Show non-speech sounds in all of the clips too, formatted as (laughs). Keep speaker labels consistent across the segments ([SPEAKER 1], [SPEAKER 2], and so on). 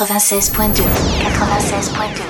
[SPEAKER 1] 96.2. 96.2.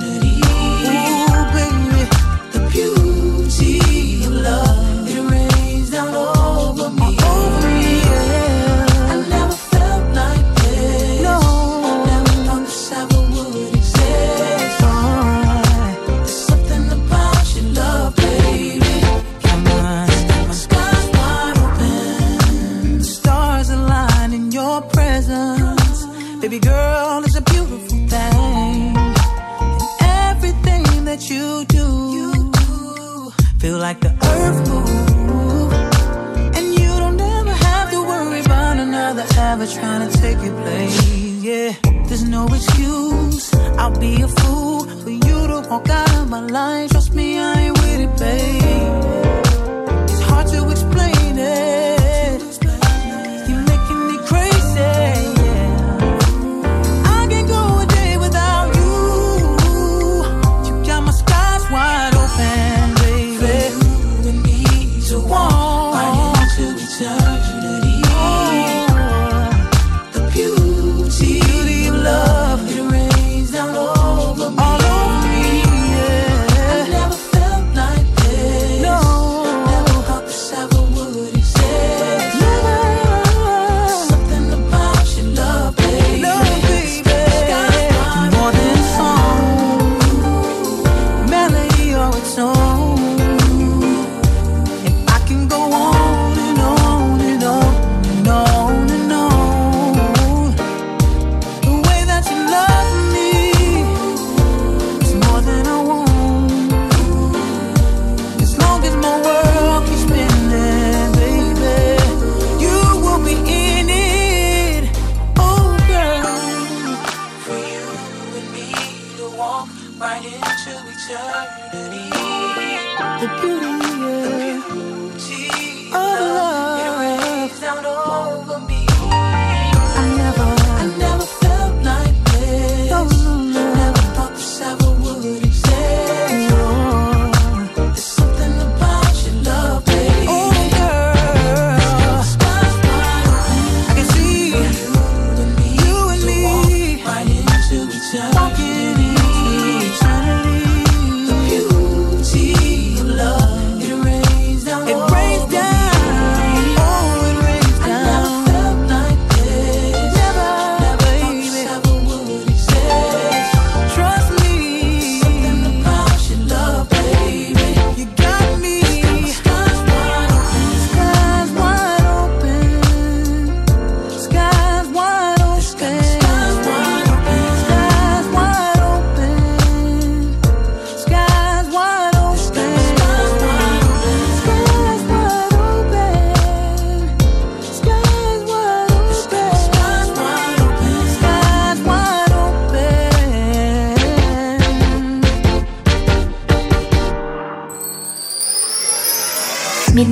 [SPEAKER 2] So.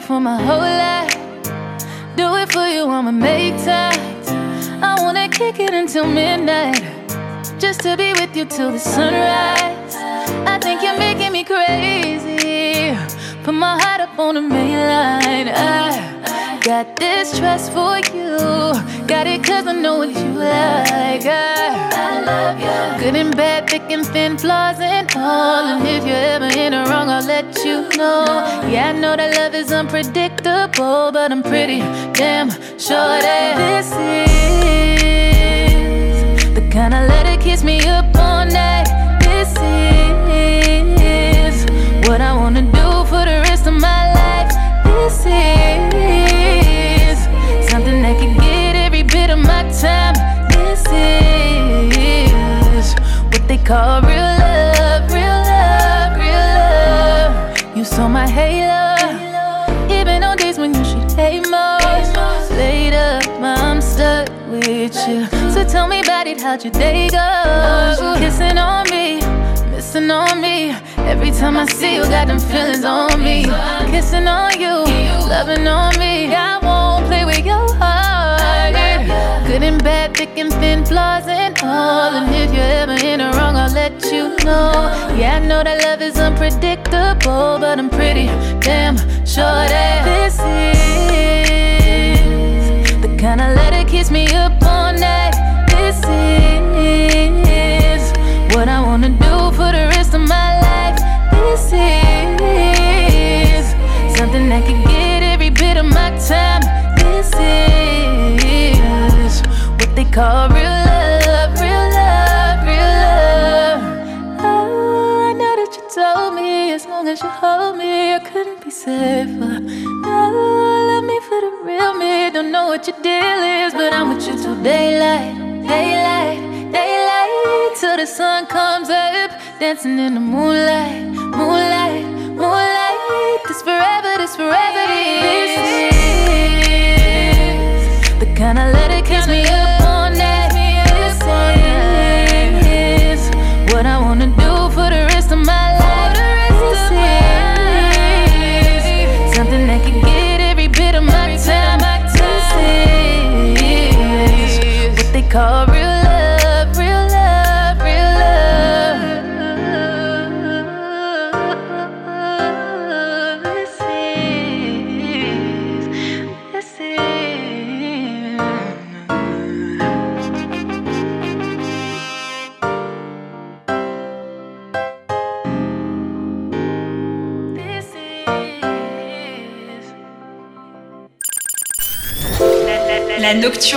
[SPEAKER 3] for my whole life. Do it for you, I'ma make time. I wanna kick it until midnight. Just to be with you till the sunrise. I think you're making me crazy. Put my heart up on the main line. I got this trust for you. Got it cause I know what you like. I, love you. Good and bad, thick and thin, flaws and all. And if you're ever in the wrong, I'll let you know. Yeah, I know that love is unpredictable, but I'm pretty damn sure that this is the kind of letter kiss me up call real love, real love, real love. You saw my halo, even on days when you should hate most. Later, I'm stuck with you. So tell me about it, how'd your day go? Kissing on me, missing on me. Every time I see you, got them feelings on me. Kissing on you, loving on me. I won't play with your heart. Good and bad, thick and thin, flaws and all. And if you're let you know. Yeah, I know that love is unpredictable, but I'm pretty damn sure that this is the kind of letter kiss me up night. This is what I wanna do for the rest of my life. This is something that can get every bit of my time. This is what they call real you hold me, I couldn't be safer. Oh, love me for the real me. Don't know what your deal is, but I'm with you till daylight, daylight, daylight, till the sun comes up, dancing in the moonlight, moonlight, moonlight. This forever, this forever, this. called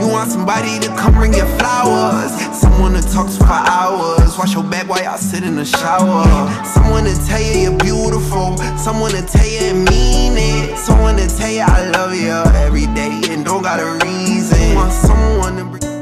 [SPEAKER 4] you
[SPEAKER 5] want somebody to come bring you flowers, someone to talk to for hours. Wash your back while y'all sit in the shower. Someone to tell you you're beautiful, someone to tell you and mean it, someone to tell you I love you every day and don't got a reason. Want someone to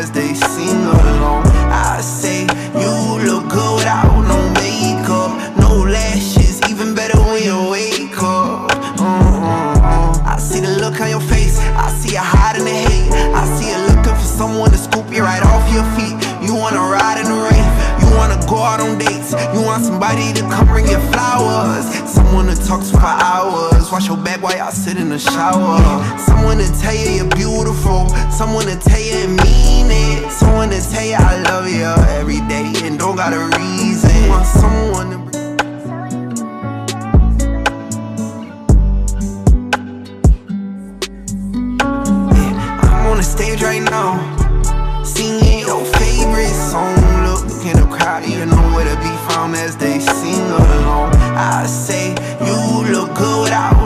[SPEAKER 5] as they sing along. I say you look good without no makeup, no lashes, even better when you wake up. Uh-uh. I see the look on your face, I see you hiding the hate. I see you looking for someone to scoop you right off your feet. You wanna ride in the rain, you wanna go out on dates, you want somebody to come bring you flowers, someone to talk for hours. Wash your back while y'all sit in the shower. Someone to tell you you're beautiful, someone to tell you and mean it, someone to tell you I love you every day and don't got a reason. Want someone to the stage right now, singing your favorite song. Look in the crowd, you know where to be found as they sing along. I say you look good without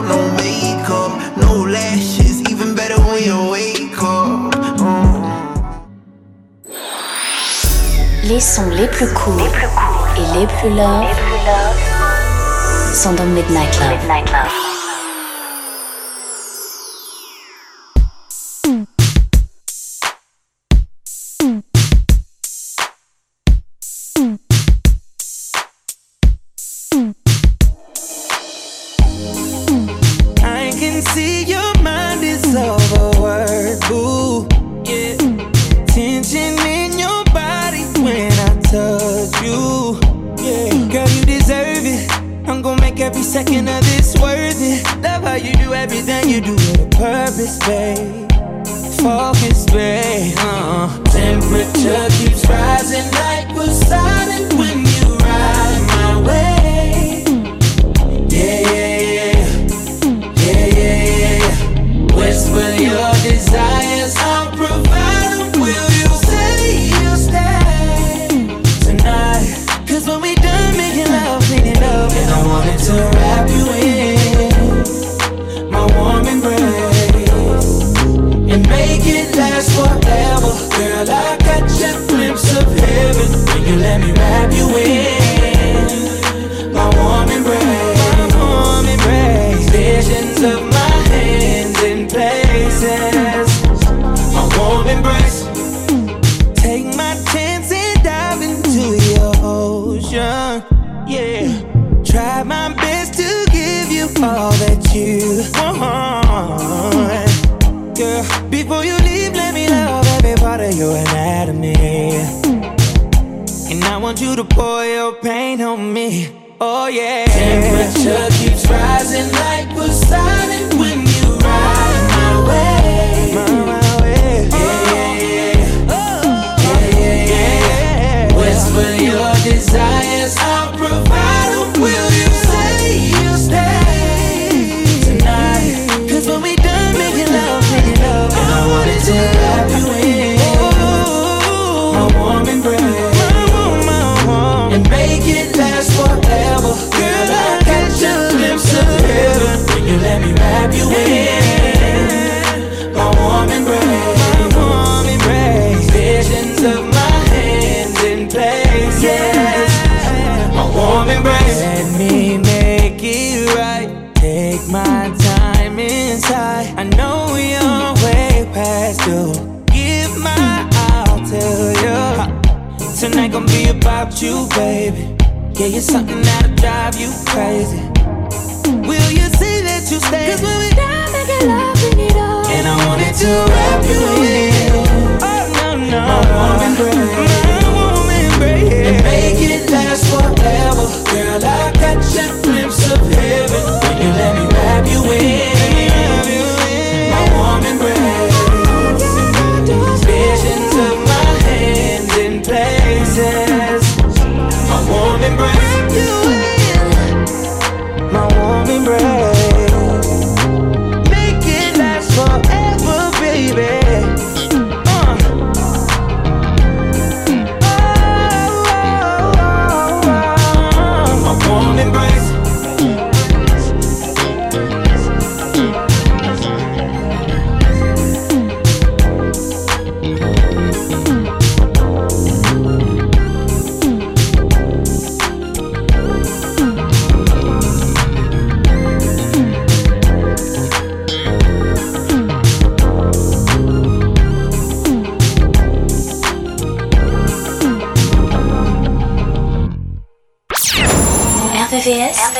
[SPEAKER 6] Les sons les plus courts et les plus love sont dans Midnight Love.
[SPEAKER 7] I second of this worth it. Love how you do everything you do with a purpose, babe. Focus, babe. Uh. Temperature keeps rising like Poseidon when let me want you to pour your pain on me. Oh yeah. Temperature keeps rising like Poseidon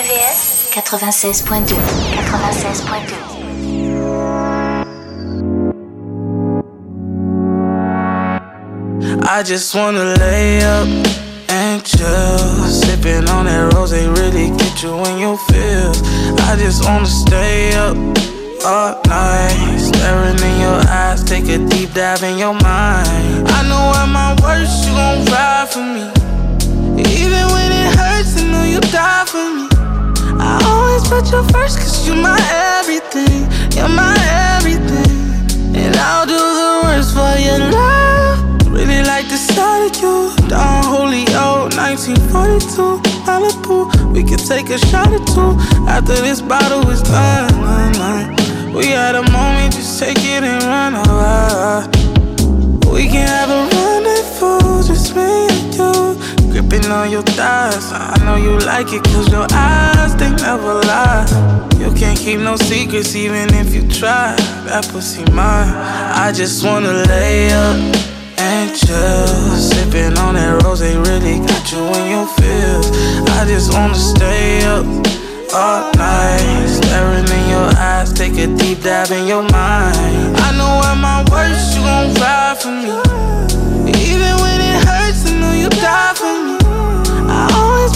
[SPEAKER 6] RVVS 96.2 96.2
[SPEAKER 8] I just wanna lay up and chill. Sipping on that rose, they really get you in your feels. I just wanna stay up all night. Staring in your eyes, take a deep dive in your mind. I know at my worst, you gon' ride for me. Even when it hurts, I know you die for me. I always put you first, cause you're my everything. You're my everything. And I'll do the worst for your love. Really like the sight of you. Don Julio, 1942. Malibu. We could take a shot or two after this bottle is done. We had a moment, just take it and run. Oh, we can have a rendezvous, just me Gripping on your thighs. I know you like it, cause your eyes, they never lie. You can't keep no secrets, even if you try. That pussy mine. I just wanna lay up and chill. Sipping on that rose, they really got you in your feels. I just wanna stay up all night. Staring in your eyes, take a deep dive in your mind. I know at my worst, you gon' ride for me. Even when it hurts, I know you die for me.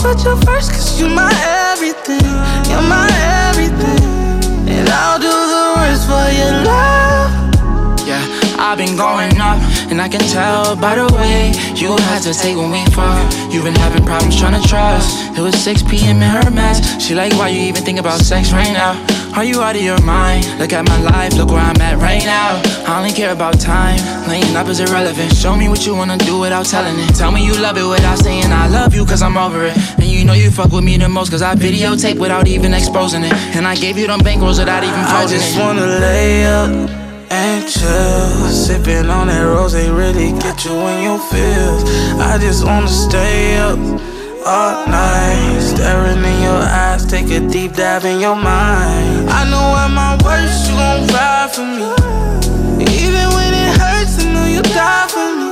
[SPEAKER 8] Put you first, cause you're my everything. You're my everything. And I'll do the worst for your love.
[SPEAKER 9] Yeah, I've been going up, and I can tell by the way you had to take when we fuck. You've been having problems trying to trust. It was 6 p.m. in her mess. She like, why you even think about sex right now? Are you out of your mind? Look at my life, look where I'm at right now. I only care about time, laying up is irrelevant. Show me what you wanna do without telling it. Tell me you love it without saying I love you, cause I'm over it. And you know you fuck with me the most, cause I videotape without even exposing it. And I gave you them bankrolls without even
[SPEAKER 8] I
[SPEAKER 9] folding
[SPEAKER 8] just wanna lay up and chill. Sipping on that rose, they really get you in your feels. I just wanna stay up all night, staring in your eyes, take a deep dive in your mind. I know at my worst, you gon' ride for me. Even when it hurts, I know you die for me.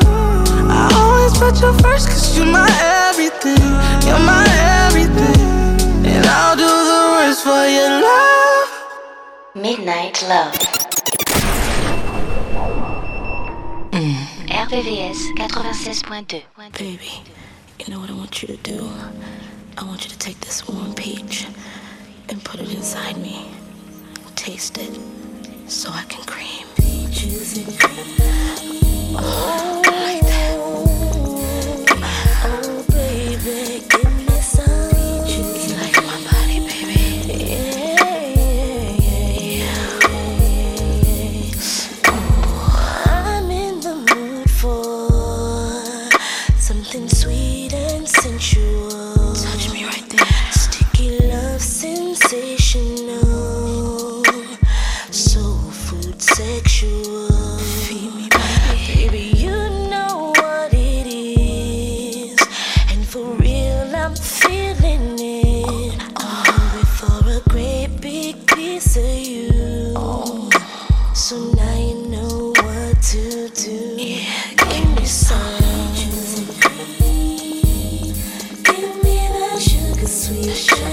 [SPEAKER 8] I always put you first, cause you my everything. You're my everything. And I'll do the rest for your love.
[SPEAKER 6] Midnight Love. RVVS 96.2.
[SPEAKER 10] Baby, you know what I want you to do? I want you to take this warm peach and put it inside me. Taste it so I can cream. Peaches and cream. Oh, I like that.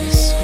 [SPEAKER 10] eyes.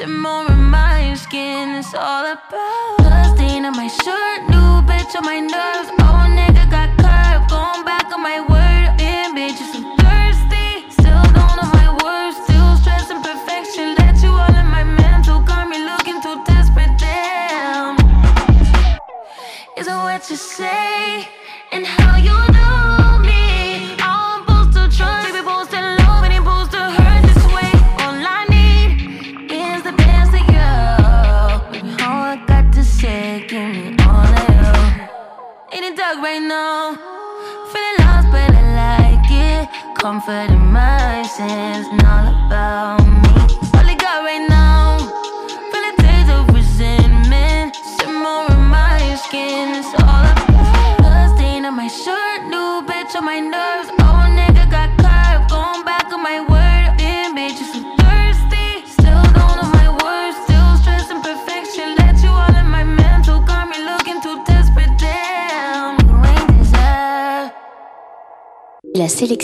[SPEAKER 3] resentment, simmer in my skin. It's all about blood stain on my shirt, new bitch on my nerves. Oh, nigga got curved, going back on my word. Damn, bitch, you so thirsty. Still don't know my words, still stressing perfection. Let you all in my mental, got me looking too desperate. Damn.
[SPEAKER 6] Is it what you say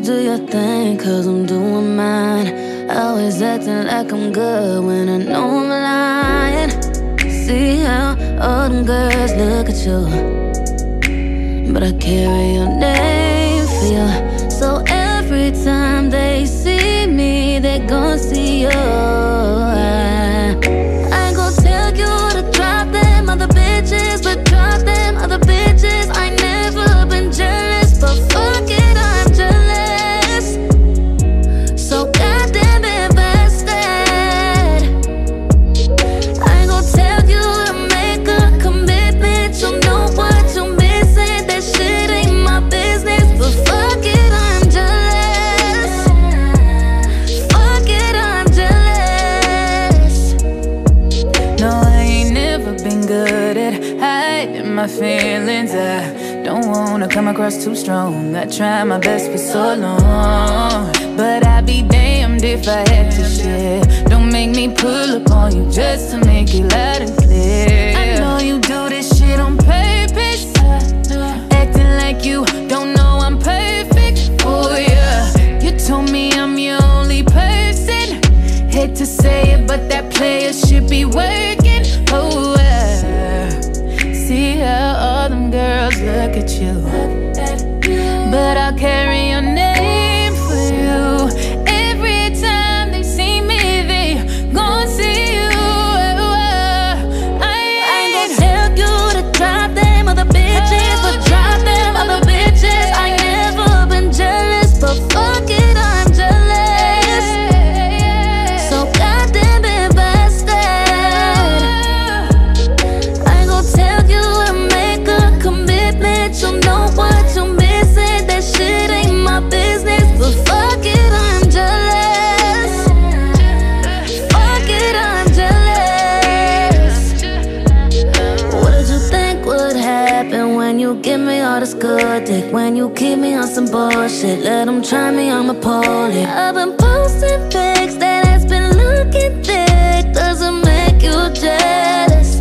[SPEAKER 6] do your thing, cause I'm doing mine. Always acting like I'm good when I know I'm lying. See how all them girls look at you, but I carry your name for you. So every time they see me, they gon' see you.
[SPEAKER 3] Come across too strong. I tried my best for so long. But I'd be damned if I had to share. Don't make me pull up on you just to make it loud and clear. I know you do this shit on purpose. Acting like you don't know I'm perfect for you. You told me I'm your only person. Hate to say it, but that player should be working. Oh, uh, see how all them girls look at you.
[SPEAKER 6] This good dick? When you keep me on some bullshit, let them try me, I'm a poly. I've been posting pics that has been looking thick. Doesn't make you jealous.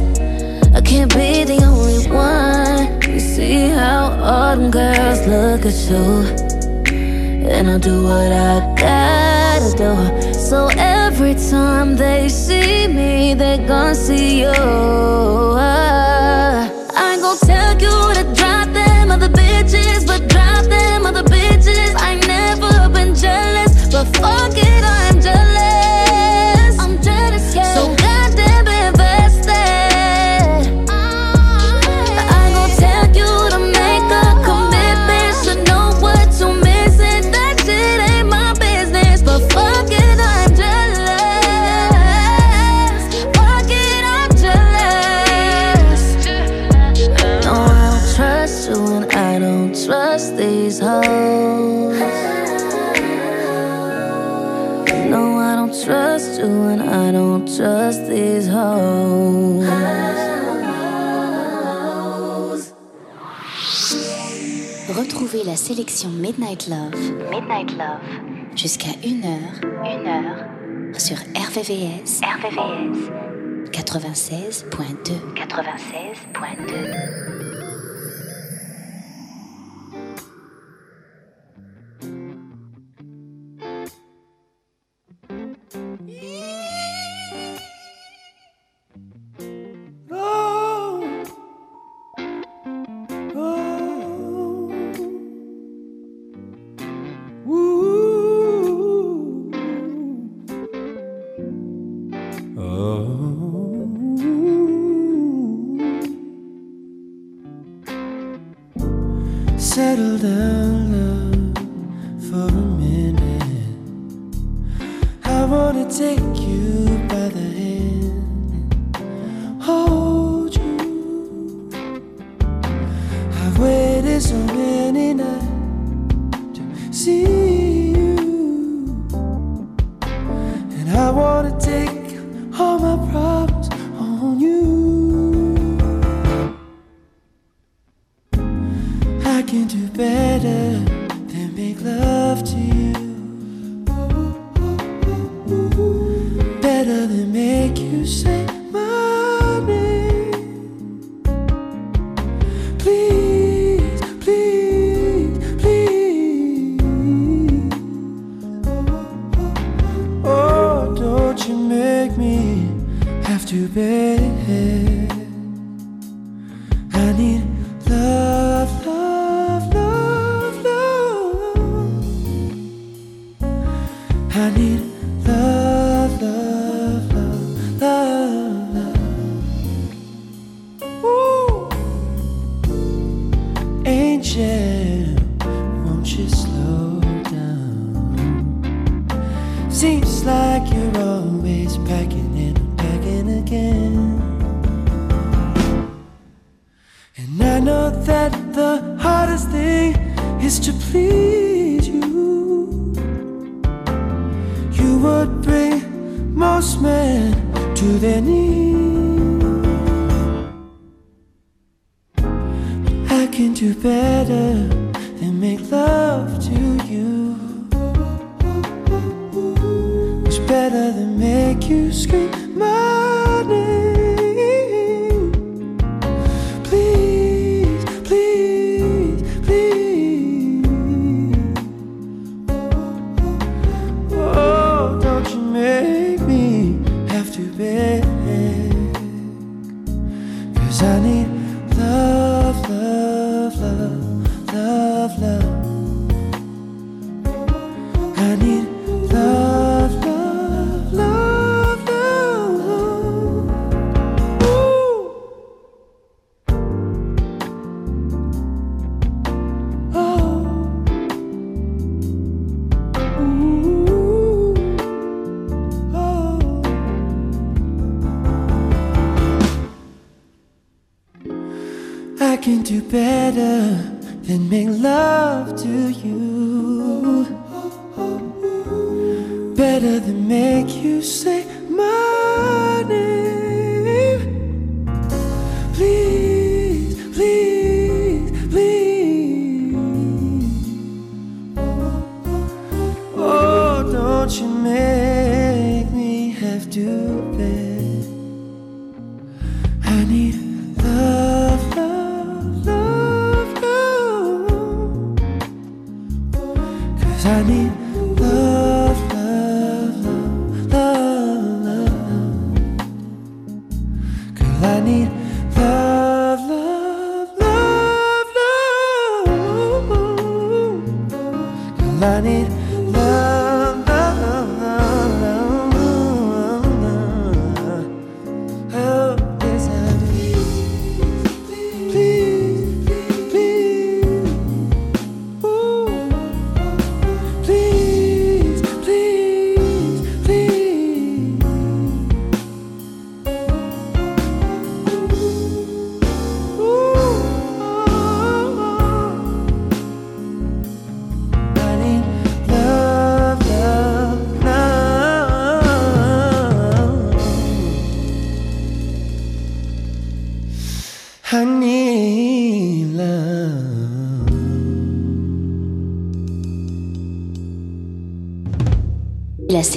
[SPEAKER 6] I can't be the only one. You see how all them girls look at you. And I'll do what I gotta do. So every time they see me, they gon' see you. I ain't gon' tell you to
[SPEAKER 11] Midnight Love. Midnight Love. Jusqu'à 1h. 1h. Sur RVVS. RVVS. 96.2. 96.2.
[SPEAKER 12] would bring most men to their knees. I can do better.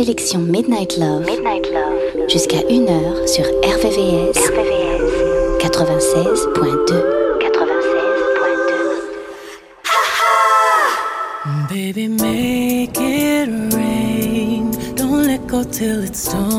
[SPEAKER 11] sélection Midnight Love, Midnight Love. jusqu'à 1h sur RVVS, RVVS. 96.2.
[SPEAKER 13] Baby, make it rain. Don't let go till it's done.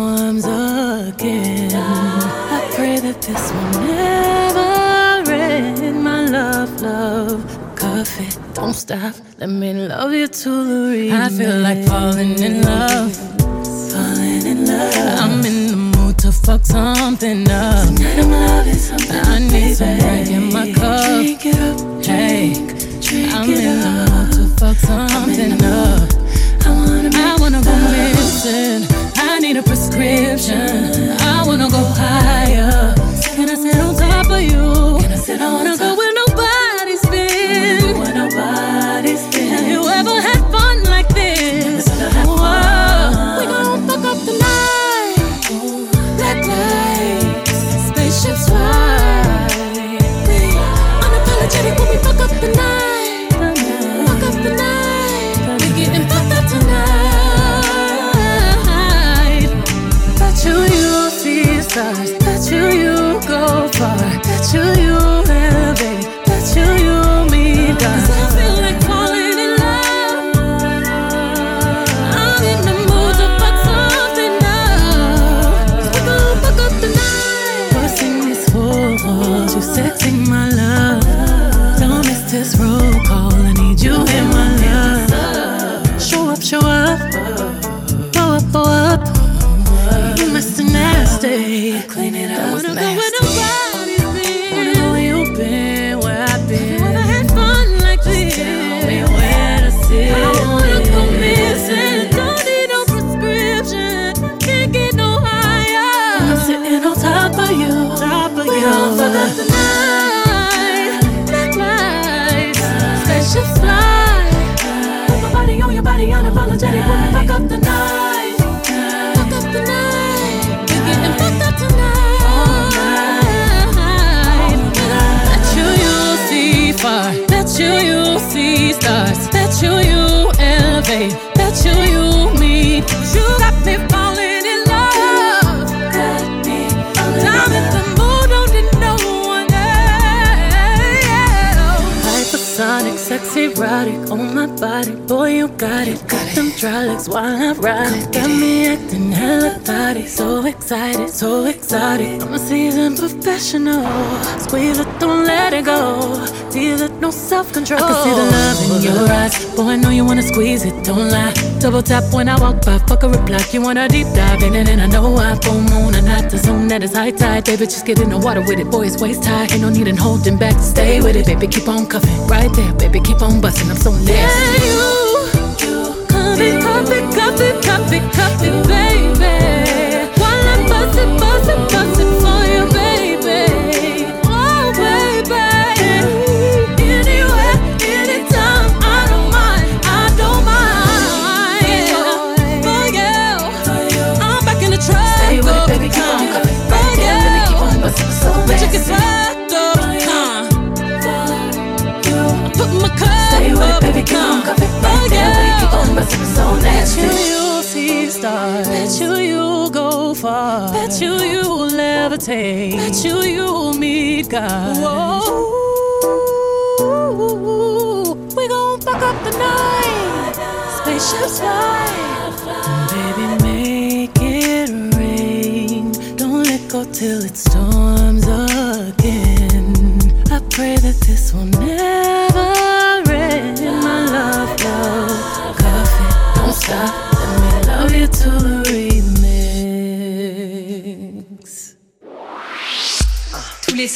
[SPEAKER 13] Don't let it go. Feel it, no self control. I can see the love in your eyes. Boy, I know you wanna squeeze it, don't lie. Double tap when I walk by, fuck a reply. You wanna deep dive in it, and I know I full moon and not the zone that is high tide. Baby, just get in the water with it, boy, it's waist high. Ain't no need in holding back, stay with it, baby, keep on cuffing. Right there, baby, keep on busting, I'm so nasty. Yeah, you, you, it, copy, it, copy, it, baby. While I'm busting, busting, but you so nasty. Bet you you'll see stars. Bet you you'll go far. Bet you you'll levitate. Bet you you'll meet God. Whoa, we gon' fuck up the night. Spaceships fly. Baby, make it rain. Don't let go till
[SPEAKER 14] it's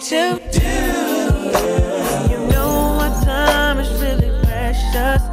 [SPEAKER 7] thing to do. You know our time is really precious.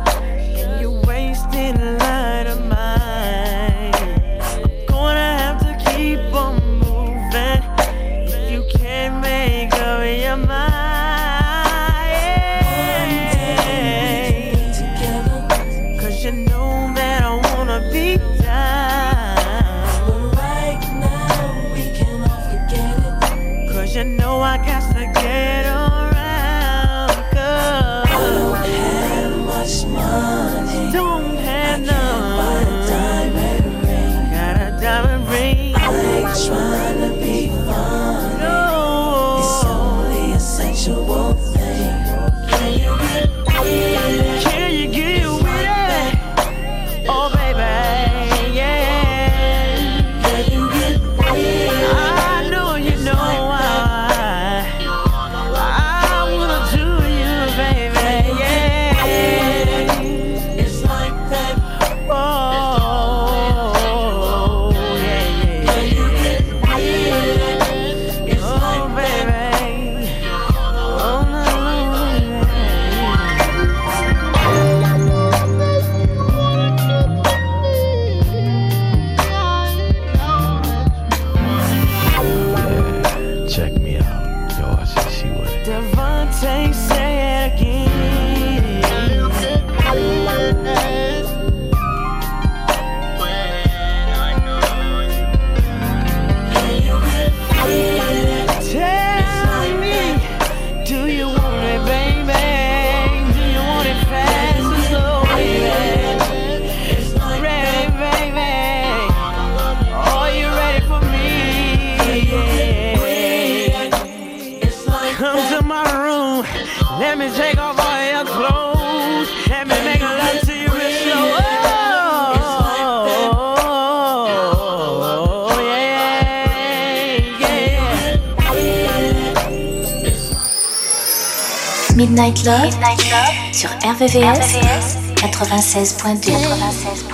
[SPEAKER 7] Midnight Love,
[SPEAKER 6] Midnight Love sur RVVS,
[SPEAKER 15] RVVS 96.2.
[SPEAKER 13] 96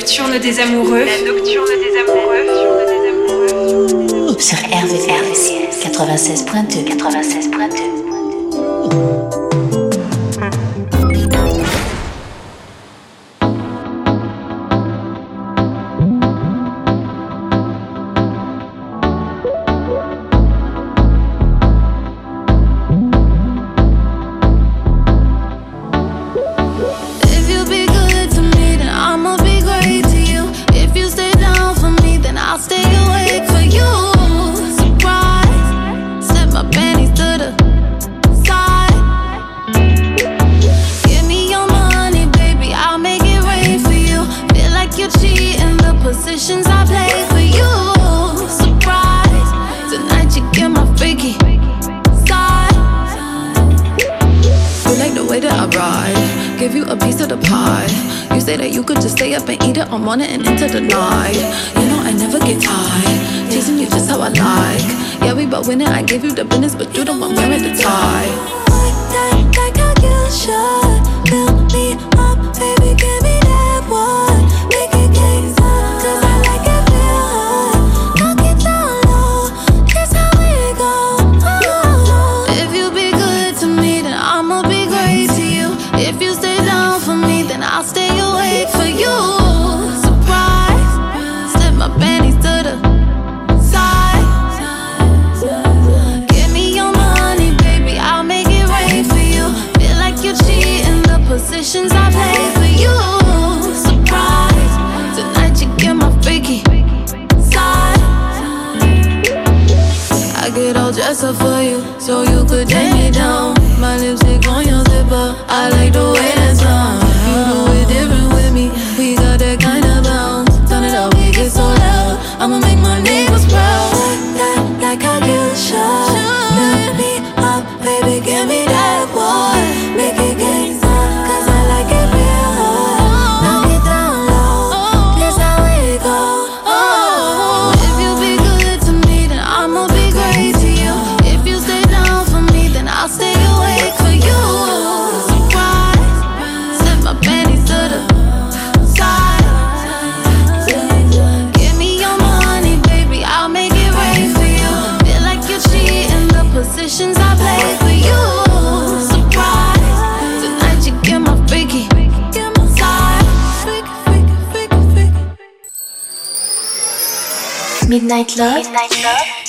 [SPEAKER 13] nocturne des amoureux. Nocturne des amoureux.
[SPEAKER 16] Sur RVRVCS 96.2 96.2
[SPEAKER 17] about winning. I gave you the business, but you the one wearing the tie.
[SPEAKER 18] Like that, like how you should.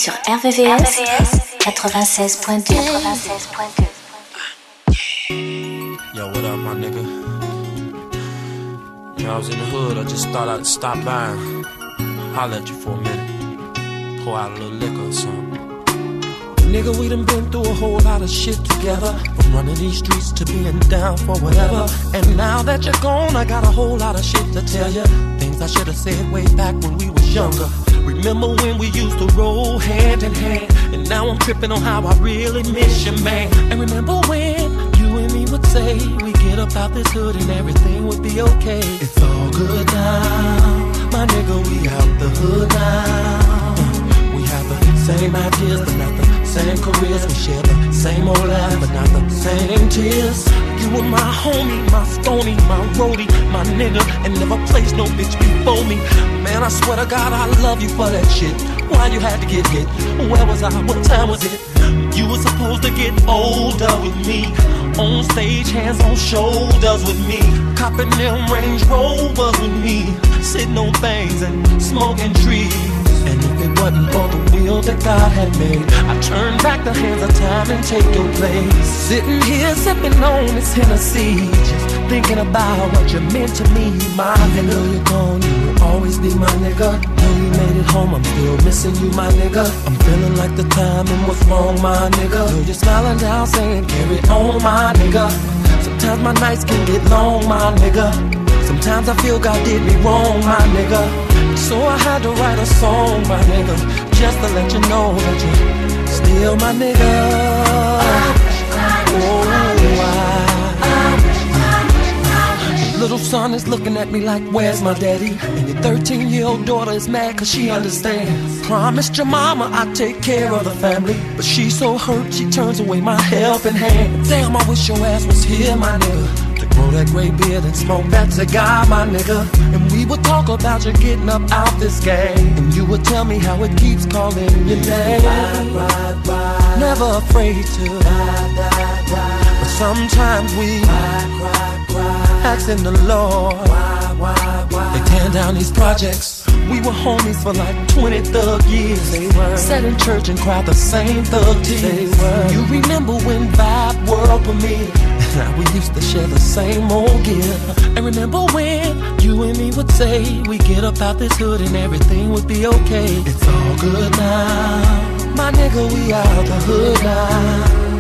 [SPEAKER 6] Sur RVVS, 96.2.
[SPEAKER 19] Yo, what up, my nigga? You know, I was in the hood, I just thought I'd stop by and holler at you for a minute. Pour out a little liquor or something. Nigga, we done been through a whole lot of shit together. From running these streets to being down for whatever. And now that you're gone, I got a whole lot of shit to tell you. Things I should have said way back when we was younger. Remember when we used to roll hand in hand? And now I'm tripping on how I really miss you, man. And remember when you and me would say we get up out this hood and everything would be okay. It's all good now, my nigga. We out the hood now. We have the same ideas, but not the same careers. We share the same old life, but not the same tears. You were my homie, my stony, my roadie, my nigga, and never placed no bitch before me. Man, I swear to God, I love you for that shit. Why you had to get hit? Where was I? What time was it? You were supposed to get older with me. On stage, hands on shoulders with me. Copping them Range Rovers with me. Sitting on things and smoking trees. And if it wasn't for the will that God had made, I'd turn back the hands of time and take your place. Sitting here sipping on this Hennessy, just thinking about what you meant to me, my nigga. You're gone, you will always be my nigga. Though you made it home, I'm still missing you, my nigga. I'm feeling like the time and what's wrong, my nigga. Though you're smiling down, saying carry on, my nigga. Sometimes my nights can get long, my nigga. Sometimes I feel God did me wrong, my nigga. So I had to write a song, my nigga, just to let you know that you're still my nigga. Oh, I, Little son is looking at me like, where's my daddy? And your 13 year old daughter is mad cause she understands. Promised your mama I'd take care of the family. But she's so hurt she turns away my helping hand. Damn, I wish your ass was here, my nigga. To grow that gray beard and smoke that cigar, my nigga. And we would talk about you getting up out this game. And you would tell me how it keeps calling your name. Ride, ride, ride. Never afraid to. Ride, ride, ride. But sometimes we asking the Lord. They tear down these projects. We were homies for like 20 thug years. They were. Sat in church and cried the same thug tears. You remember when Vibe World premiered? (laughs) Now we used to share the same old gear. And remember when you and me would say we get up out this hood and everything would be okay. It's all good now, my nigga. We out the hood now.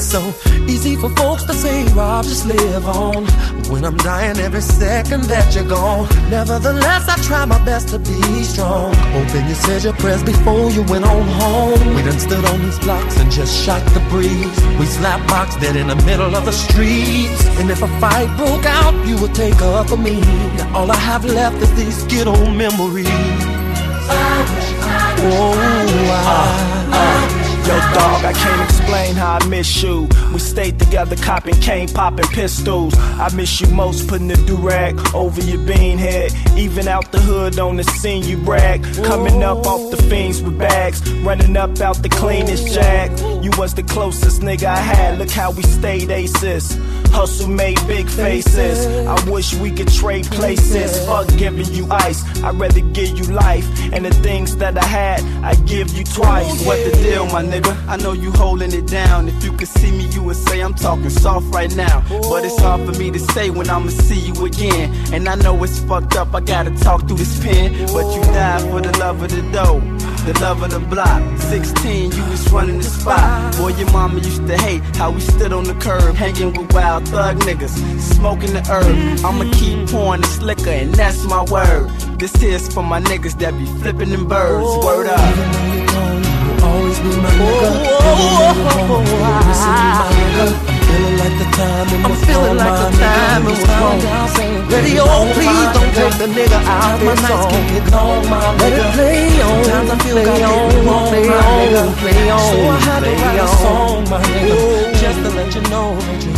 [SPEAKER 19] It's so easy for folks to say, Rob, just live on. When I'm dying every second that you're gone. Nevertheless, I try my best to be strong. Hoping you said your prayers before you went on home. We done stood on these blocks and just shot the breeze. We slap box dead in the middle of the streets. And if a fight broke out, you would take up for me. Now all I have left is these good old memories. Oh, I, uh, uh,
[SPEAKER 20] Yo, dog, I can't explain how I miss you. We stayed together, copping cane, popping pistols. I miss you most, putting the durag over your bean head. Even out the hood on the scene, you brag. Coming up off the fiends with bags, running up out the cleanest jag. You was the closest nigga I had. Look how we stayed aces. Hustle made big faces. I wish we could trade places. Fuck giving you ice. I'd rather give you life. And the things that I had, I give you twice.
[SPEAKER 21] What the deal, my nigga? I know you holding it down. If you could see me, you would say I'm talking soft right now. But it's hard for me to say when I'ma see you again. And I know it's fucked up, I gotta talk through this pen. But you died for the love of the dough. the love of the block. 16, you was running the spot. Boy, your mama used to hate how we stood on the curb, hanging with wild thug niggas, smoking the herb. I'ma keep pouring this liquor, and that's my word. This here's for my niggas that be flipping them birds. Word up.
[SPEAKER 12] I'm feeling like the time and what's wrong. Radio, oh, please don't take the nigga out this song. Let it play on,
[SPEAKER 19] Sometimes I feel
[SPEAKER 12] play
[SPEAKER 19] God
[SPEAKER 12] on,
[SPEAKER 19] make me want
[SPEAKER 12] play on, play on,
[SPEAKER 19] So I had to write a song, my nigga, just to let you know that you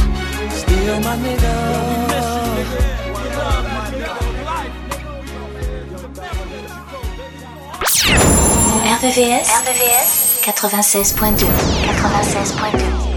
[SPEAKER 19] still my nigga.
[SPEAKER 6] RVVS, RVVS 96.2 96.2